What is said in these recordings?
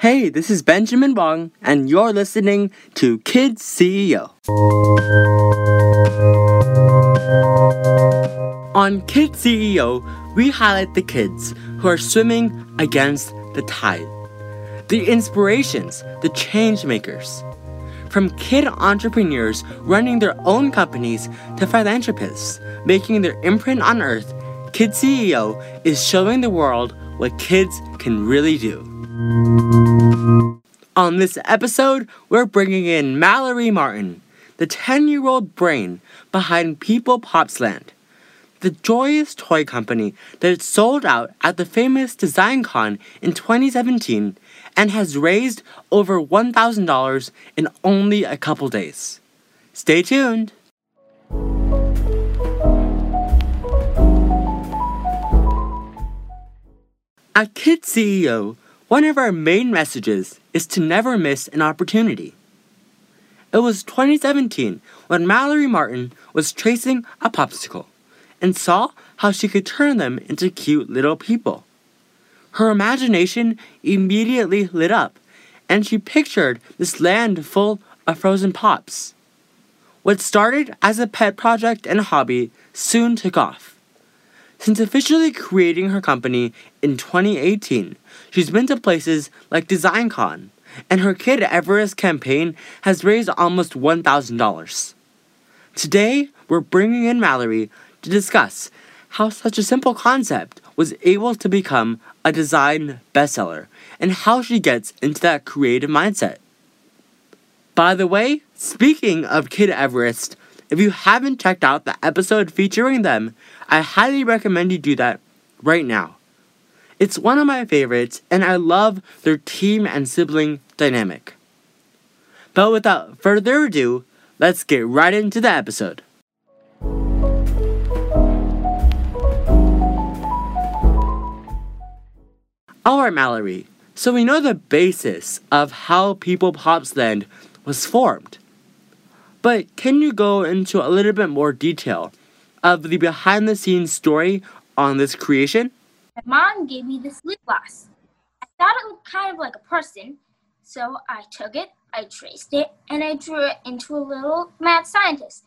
Hey, this is Benjamin Wong, and you're listening to Kids CEO. On Kids CEO, we highlight the kids who are swimming against the tide, the inspirations, the change makers. From kid entrepreneurs running their own companies to philanthropists making their imprint on earth, Kid CEO is showing the world what kids can really do. On this episode, we're bringing in Mallory Martin, the 10 year old brain behind People Popsland, the joyous toy company that sold out at the famous Design Con in 2017 and has raised over $1,000 in only a couple days. Stay tuned! At Kid CEO, one of our main messages is to never miss an opportunity. It was 2017 when Mallory Martin was tracing a popsicle and saw how she could turn them into cute little people. Her imagination immediately lit up, and she pictured this land full of frozen pops. What started as a pet project and hobby soon took off. Since officially creating her company in 2018, she's been to places like DesignCon, and her Kid Everest campaign has raised almost $1,000. Today, we're bringing in Mallory to discuss how such a simple concept was able to become a design bestseller and how she gets into that creative mindset. By the way, speaking of Kid Everest, if you haven't checked out the episode featuring them, I highly recommend you do that right now. It's one of my favorites, and I love their team and sibling dynamic. But without further ado, let's get right into the episode. Alright, Mallory, so we know the basis of how People Popsland was formed. But can you go into a little bit more detail of the behind the scenes story on this creation? My mom gave me this lip gloss. I thought it looked kind of like a person, so I took it, I traced it, and I drew it into a little mad scientist.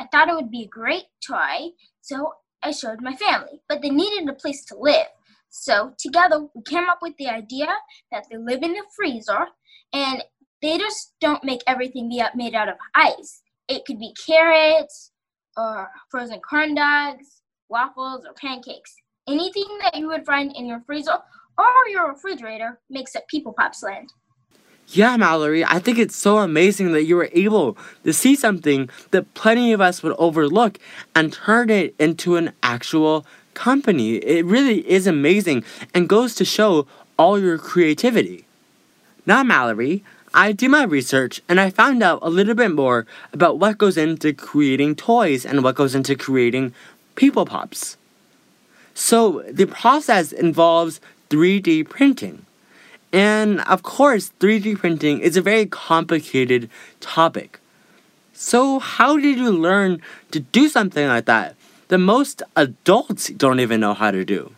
I thought it would be a great toy, so I showed my family, but they needed a place to live. So together we came up with the idea that they live in the freezer and they just don't make everything be made out of ice. It could be carrots or frozen corn dogs, waffles, or pancakes. Anything that you would find in your freezer or your refrigerator makes up People Pops Land. Yeah, Mallory, I think it's so amazing that you were able to see something that plenty of us would overlook and turn it into an actual company. It really is amazing and goes to show all your creativity. Now, Mallory, I did my research and I found out a little bit more about what goes into creating toys and what goes into creating People Pops. So, the process involves 3D printing. And of course, 3D printing is a very complicated topic. So, how did you learn to do something like that that most adults don't even know how to do?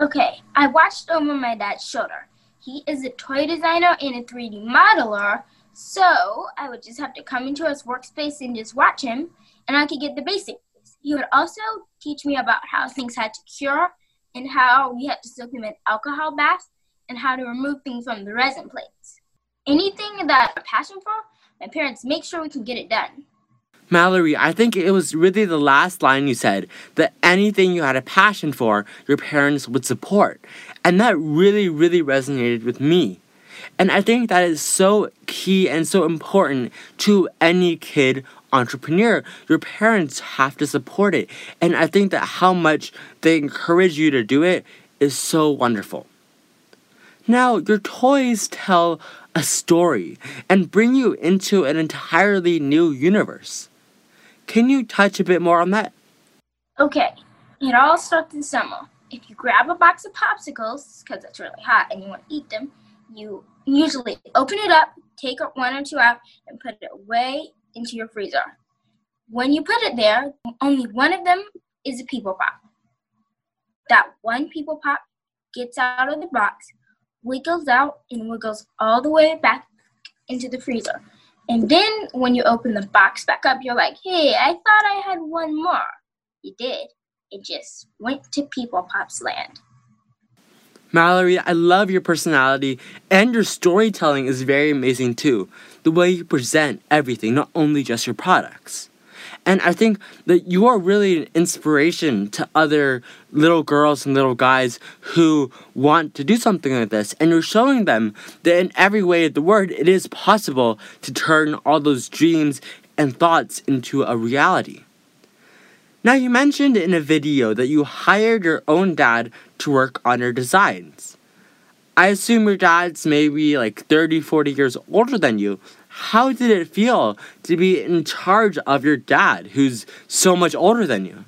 Okay, I watched over my dad's shoulder he is a toy designer and a 3D modeler, so I would just have to come into his workspace and just watch him, and I could get the basics. He would also teach me about how things had to cure and how we had to soak them in alcohol baths and how to remove things from the resin plates. Anything that I have a passion for, my parents make sure we can get it done. Mallory, I think it was really the last line you said that anything you had a passion for, your parents would support. And that really, really resonated with me. And I think that is so key and so important to any kid entrepreneur. Your parents have to support it. And I think that how much they encourage you to do it is so wonderful. Now, your toys tell a story and bring you into an entirely new universe. Can you touch a bit more on that? Okay, it all starts in summer. If you grab a box of popsicles, because it's really hot and you want to eat them, you usually open it up, take one or two out, and put it away into your freezer. When you put it there, only one of them is a people pop. That one people pop gets out of the box, wiggles out and wiggles all the way back into the freezer. And then when you open the box back up, you're like, hey, I thought I had one more. You did. It just went to People Pops land. Mallory, I love your personality and your storytelling is very amazing too. The way you present everything, not only just your products. And I think that you are really an inspiration to other little girls and little guys who want to do something like this. And you're showing them that in every way of the word, it is possible to turn all those dreams and thoughts into a reality. Now, you mentioned in a video that you hired your own dad to work on your designs. I assume your dad's maybe like 30, 40 years older than you. How did it feel to be in charge of your dad, who's so much older than you?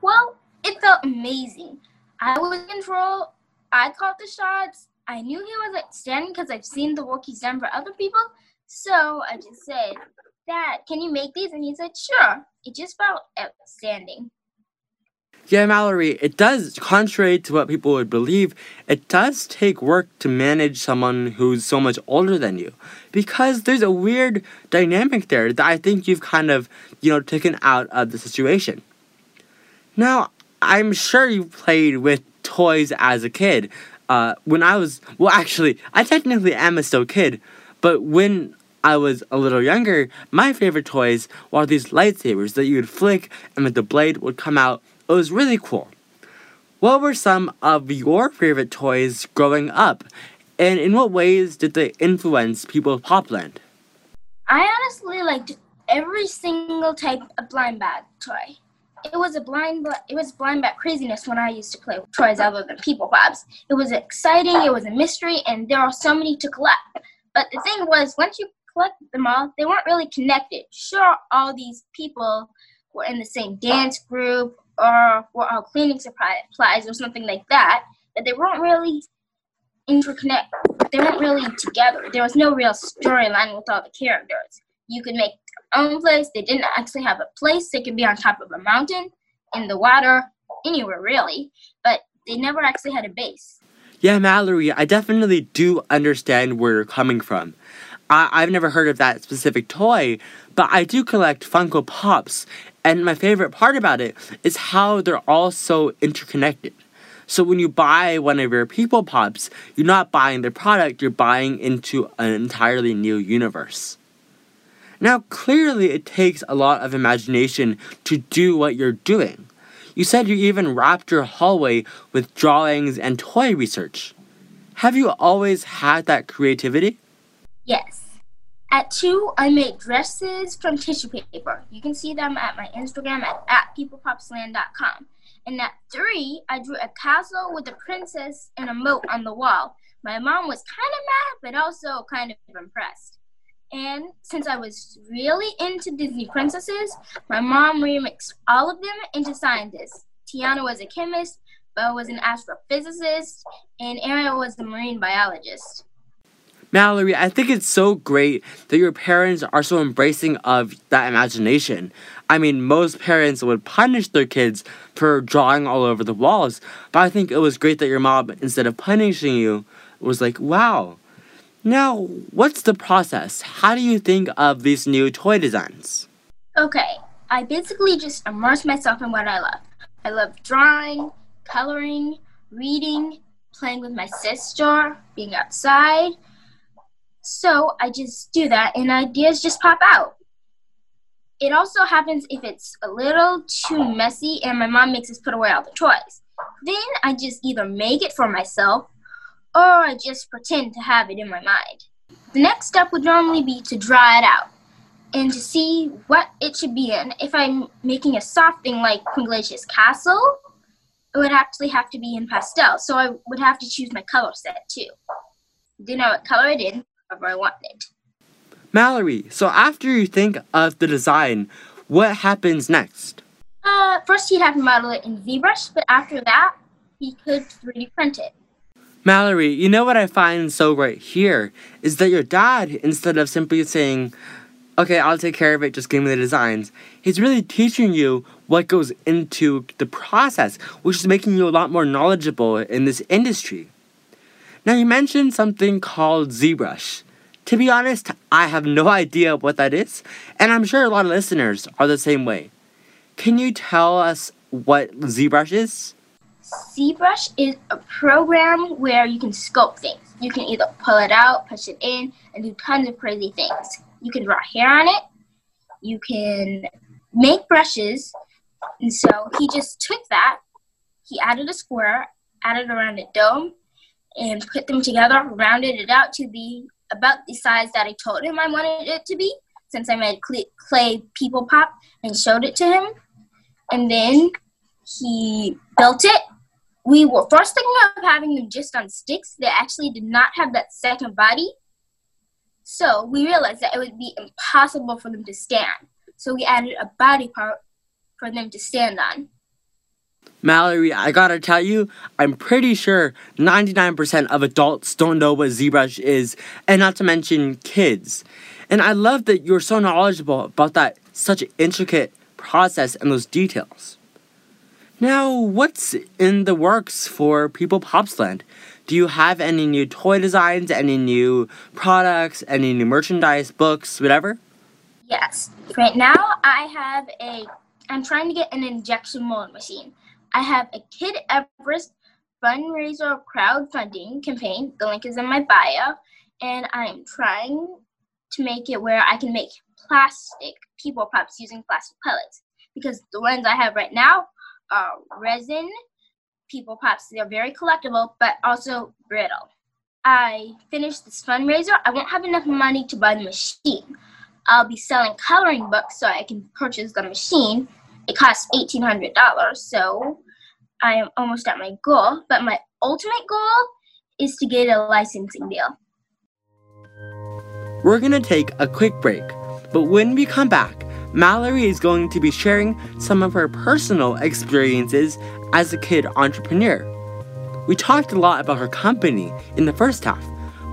Well, it felt amazing. I was in control. I called the shots. I knew he was outstanding because I've seen the work he's done for other people. So I just said, Dad, can you make these? And he said, Sure. It just felt outstanding. Yeah, Mallory, it does, contrary to what people would believe, it does take work to manage someone who's so much older than you. Because there's a weird dynamic there that I think you've kind of, you know, taken out of the situation. Now, I'm sure you played with toys as a kid. Uh, when I was, well, actually, I technically am a still kid, but when I was a little younger, my favorite toys were these lightsabers that you would flick and then the blade would come out it was really cool. What were some of your favorite toys growing up, and in what ways did they influence people of Popland? I honestly liked every single type of blind bag toy. It was a blind it was blind bag craziness when I used to play with toys other than People Pops. It was exciting, it was a mystery, and there are so many to collect. But the thing was, once you collect them all, they weren't really connected. Sure, all these people were in the same dance group or were all cleaning supplies or something like that, but they weren't really interconnect. They weren't really together. There was no real storyline with all the characters. You could make their own place. They didn't actually have a place. They could be on top of a mountain, in the water, anywhere really, but they never actually had a base. Yeah, Mallory, I definitely do understand where you're coming from. I- have never heard of that specific toy, but I do collect Funko Pops, and my favorite part about it is how they're all so interconnected. So when you buy one of your People Pops, you're not buying the product, you're buying into an entirely new universe. Now, clearly, it takes a lot of imagination to do what you're doing. You said you even wrapped your hallway with drawings and toy research. Have you always had that creativity? Yes. At two, I made dresses from tissue paper. You can see them at my Instagram at, at peoplepopsland.com. And at three, I drew a castle with a princess and a moat on the wall. My mom was kind of mad, but also kind of impressed. And since I was really into Disney princesses, my mom remixed all of them into scientists. Tiana was a chemist, Bo was an astrophysicist, and Ariel was a marine biologist. Mallory, I think it's so great that your parents are so embracing of that imagination. I mean, most parents would punish their kids for drawing all over the walls, but I think it was great that your mom, instead of punishing you, was like, wow. Now, what's the process? How do you think of these new toy designs? Okay, I basically just immerse myself in what I love. I love drawing, coloring, reading, playing with my sister, being outside, so I just do that and ideas just pop out. It also happens if it's a little too messy and my mom makes us put away all the toys. Then I just either make it for myself or I just pretend to have it in my mind. The next step would normally be to draw it out and to see what it should be in. If I'm making a soft thing like Quinglicious Castle, it would actually have to be in pastel, so I would have to choose my color set too. Then I would color it in I wanted. Mallory, so after you think of the design, what happens next? Uh, first he'd have to model it in ZBrush, but after that, he could 3D print it. Mallory, you know what I find so right here is that your dad, instead of simply saying, okay, I'll take care of it, just give me the designs, he's really teaching you what goes into the process, which is making you a lot more knowledgeable in this industry. Now, you mentioned something called ZBrush. To be honest, I have no idea what that is, and I'm sure a lot of listeners are the same way. Can you tell us what ZBrush is? ZBrush is a program where you can sculpt things. You can either pull it out, push it in, and do tons of crazy things. You can draw hair on it. You can make brushes. And so he just took that, he added a square, added around a dome, and put them together, rounded it out to be about the size that I told him I wanted it to be, since I made clay people pop and showed it to him. And then he built it. We were first thinking of having them just on sticks. They actually did not have that second body. So we realized that it would be impossible for them to stand. So we added a body part for them to stand on. Mallory, I gotta tell you, I'm pretty sure 99% of adults don't know what ZBrush is, and not to mention kids. And I love that you're so knowledgeable about that such intricate process and those details. Now, what's in the works for People Popsland? Do you have any new toy designs, any new products, any new merchandise, books, whatever? Yes. Right now, I have a. I'm trying to get an injection mold machine. I have a Kid Everest fundraiser crowdfunding campaign. The link is in my bio, and I'm trying to make it where I can make plastic people pops using plastic pellets because the ones I have right now are resin people pops. They're very collectible, but also brittle. I finished this fundraiser. I won't have enough money to buy the machine. I'll be selling coloring books so I can purchase the machine. It costs $1,800, so I am almost at my goal. But my ultimate goal is to get a licensing deal. We're gonna take a quick break, but when we come back, Mallory is going to be sharing some of her personal experiences as a kid entrepreneur. We talked a lot about her company in the first half,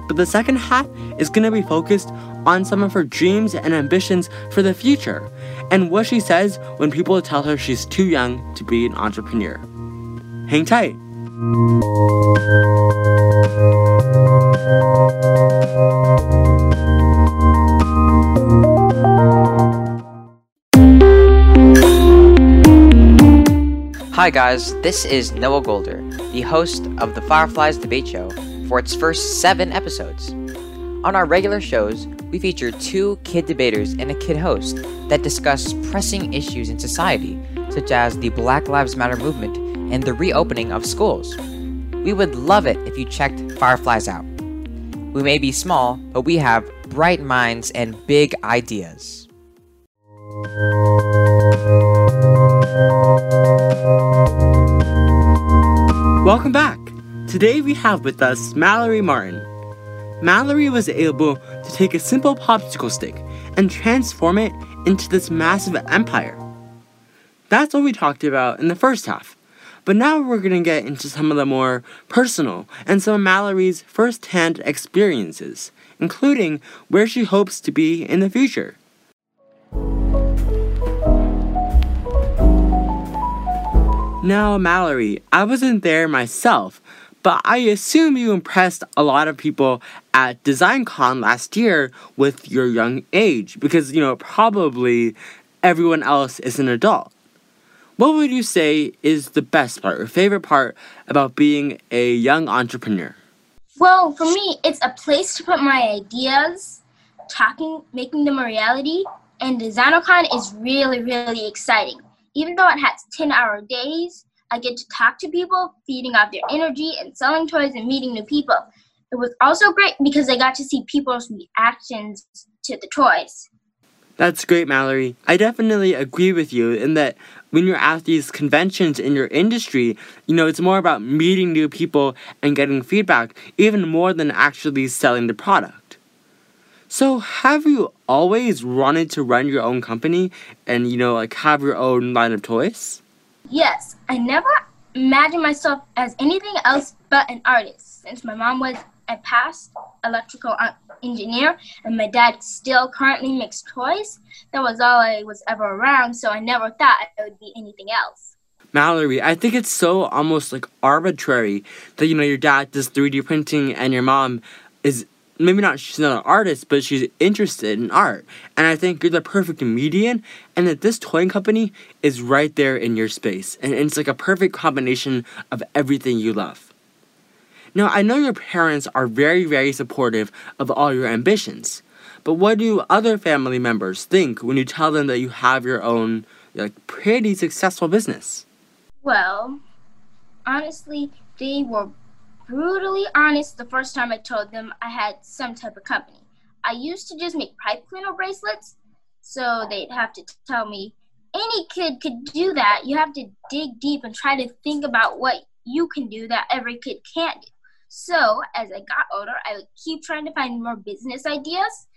but the second half is going to be focused on some of her dreams and ambitions for the future and what she says when people tell her she's too young to be an entrepreneur. Hang tight. Hi guys, this is Noah Golder, the host of the Fireflies Debate Show for its first seven episodes. On our regular shows, we feature two kid debaters and a kid host that discuss pressing issues in society, such as the Black Lives Matter movement and the reopening of schools. We would love it if you checked Fireflies out. We may be small, but we have bright minds and big ideas. Welcome back! Today we have with us Mallory Martin. Mallory was able to take a simple popsicle stick and transform it into this massive empire. That's what we talked about in the first half. But now we're going to get into some of the more personal and some of Mallory's first hand experiences, including where she hopes to be in the future. Now, Mallory, I wasn't there myself, but I assume you impressed a lot of people at DesignCon last year with your young age because, you know, probably everyone else is an adult. What would you say is the best part or favorite part about being a young entrepreneur? Well, for me, it's a place to put my ideas, talking, making them a reality, and DesignerCon is really, really exciting even though it has 10 hour days, I get to talk to people, feeding off their energy and selling toys and meeting new people. It was also great because I got to see people's reactions to the toys. That's great, Mallory. I definitely agree with you in that when you're at these conventions in your industry, you know, it's more about meeting new people and getting feedback, even more than actually selling the product. So, have you always wanted to run your own company and, you know, like have your own line of toys? Yes, I never imagined myself as anything else but an artist since my mom was a passed electrical uh, engineer and my dad still currently makes toys. That was all I was ever around, so I never thought I would be anything else. Mallory, I think it's so almost like arbitrary that you know your dad does 3D printing and your mom is maybe not she's not an artist, but she's interested in art. And I think you're the perfect median and that this toy company is right there in your space. And it's like a perfect combination of everything you love. Now, I know your parents are very, very supportive of all your ambitions. But what do other family members think when you tell them that you have your own like pretty successful business? Well, honestly, they were brutally honest the first time I told them I had some type of company. I used to just make pipe cleaner bracelets, so they'd have to tell me any kid could do that. You have to dig deep and try to think about what you can do that every kid can't do. So, as I got older, I would keep trying to find more business ideas,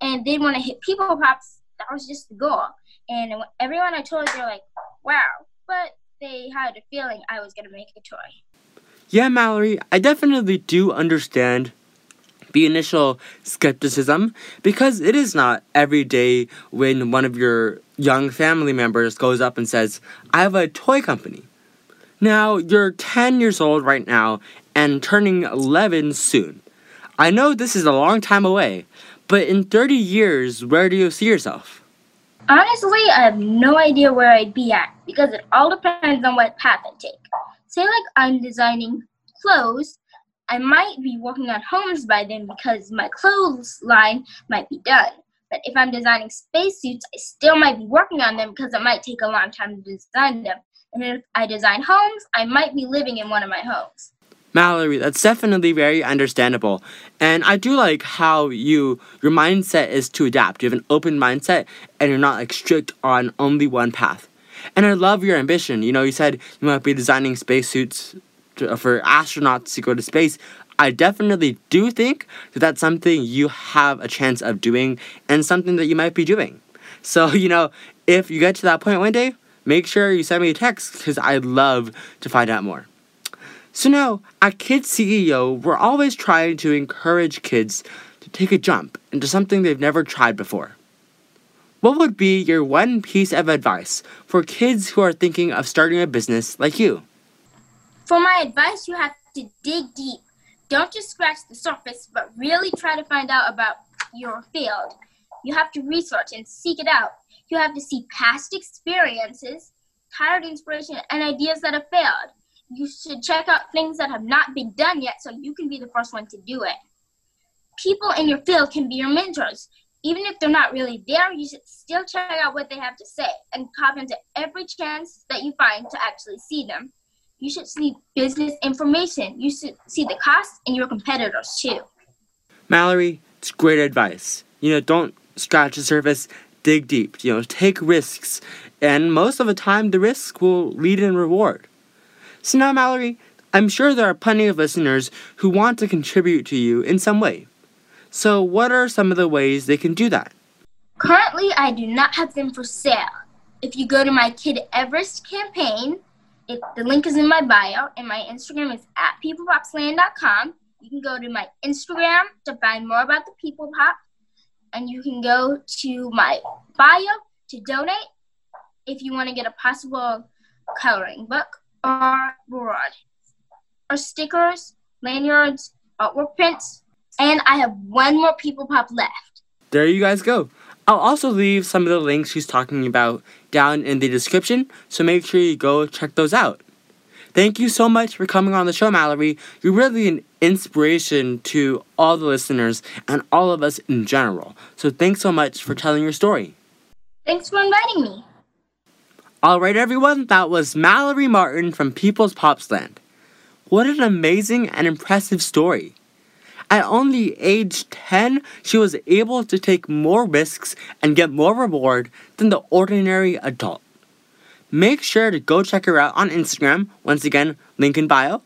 and then when I hit People Pops, that was just the goal. And everyone I told, they're like, wow, but they had a feeling I was going to make a toy. Yeah, Mallory, I definitely do understand the initial skepticism because it is not every day when one of your young family members goes up and says, I have a toy company. Now, you're 10 years old right now and turning 11 soon. I know this is a long time away, but in 30 years, where do you see yourself? Honestly, I have no idea where I'd be at because it all depends on what path I take. Say, like, I'm designing clothes, I might be working on homes by then because my clothes line might be done. But if I'm designing spacesuits, I still might be working on them because it might take a long time to design them. And if I design homes, I might be living in one of my homes. Mallory, that's definitely very understandable. And I do like how you your mindset is to adapt. You have an open mindset and you're not like strict on only one path. And I love your ambition. You know, you said you might be designing spacesuits uh, for astronauts to go to space. I definitely do think that that's something you have a chance of doing and something that you might be doing. So, you know, if you get to that point one day, make sure you send me a text because I'd love to find out more. So now, at Kids CEO, we're always trying to encourage kids to take a jump into something they've never tried before. What would be your one piece of advice for kids who are thinking of starting a business like you? For my advice, you have to dig deep. Don't just scratch the surface, but really try to find out about your field. You have to research and seek it out. You have to see past experiences, tired inspiration, and ideas that have failed you should check out things that have not been done yet so you can be the first one to do it. People in your field can be your mentors. Even if they're not really there, you should still check out what they have to say and cop into every chance that you find to actually see them. You should see business information. You should see the costs and your competitors too. Mallory, it's great advice. You know, don't scratch the surface, dig deep. You know, take risks, and most of the time, the risk will lead in reward. So now, Mallory, I'm sure there are plenty of listeners who want to contribute to you in some way. So, what are some of the ways they can do that? Currently, I do not have them for sale. If you go to my Kid Everest campaign, it, the link is in my bio, and my Instagram is at peoplepopsland.com. You can go to my Instagram to find more about the People Pop, and you can go to my bio to donate if you want to get a possible coloring book are broad. Are stickers, lanyards, artwork prints, and I have one more People Pop left. There you guys go. I'll also leave some of the links she's talking about down in the description, so make sure you go check those out. Thank you so much for coming on the show, Mallory. You're really an inspiration to all the listeners and all of us in general. So thanks so much for telling your story. Thanks for inviting me. Alright, everyone, that was Mallory Martin from People's Popsland. What an amazing and impressive story. At only age 10, she was able to take more risks and get more reward than the ordinary adult. Make sure to go check her out on Instagram, once again, link in bio.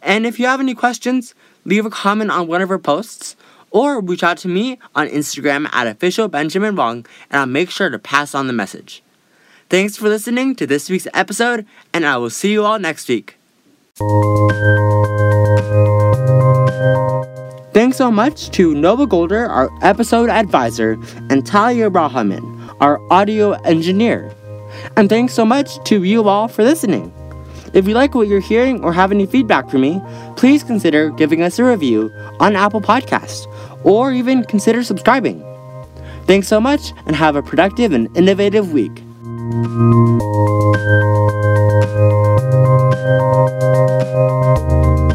And if you have any questions, leave a comment on one of her posts or reach out to me on Instagram at official Benjamin Wong and I'll make sure to pass on the message. Thanks for listening to this week's episode, and I will see you all next week. Thanks so much to Noah Golder, our episode advisor, and Talia Brahman, our audio engineer. And thanks so much to you all for listening. If you like what you're hearing or have any feedback for me, please consider giving us a review on Apple Podcasts or even consider subscribing. Thanks so much and have a productive and innovative week. Thank you.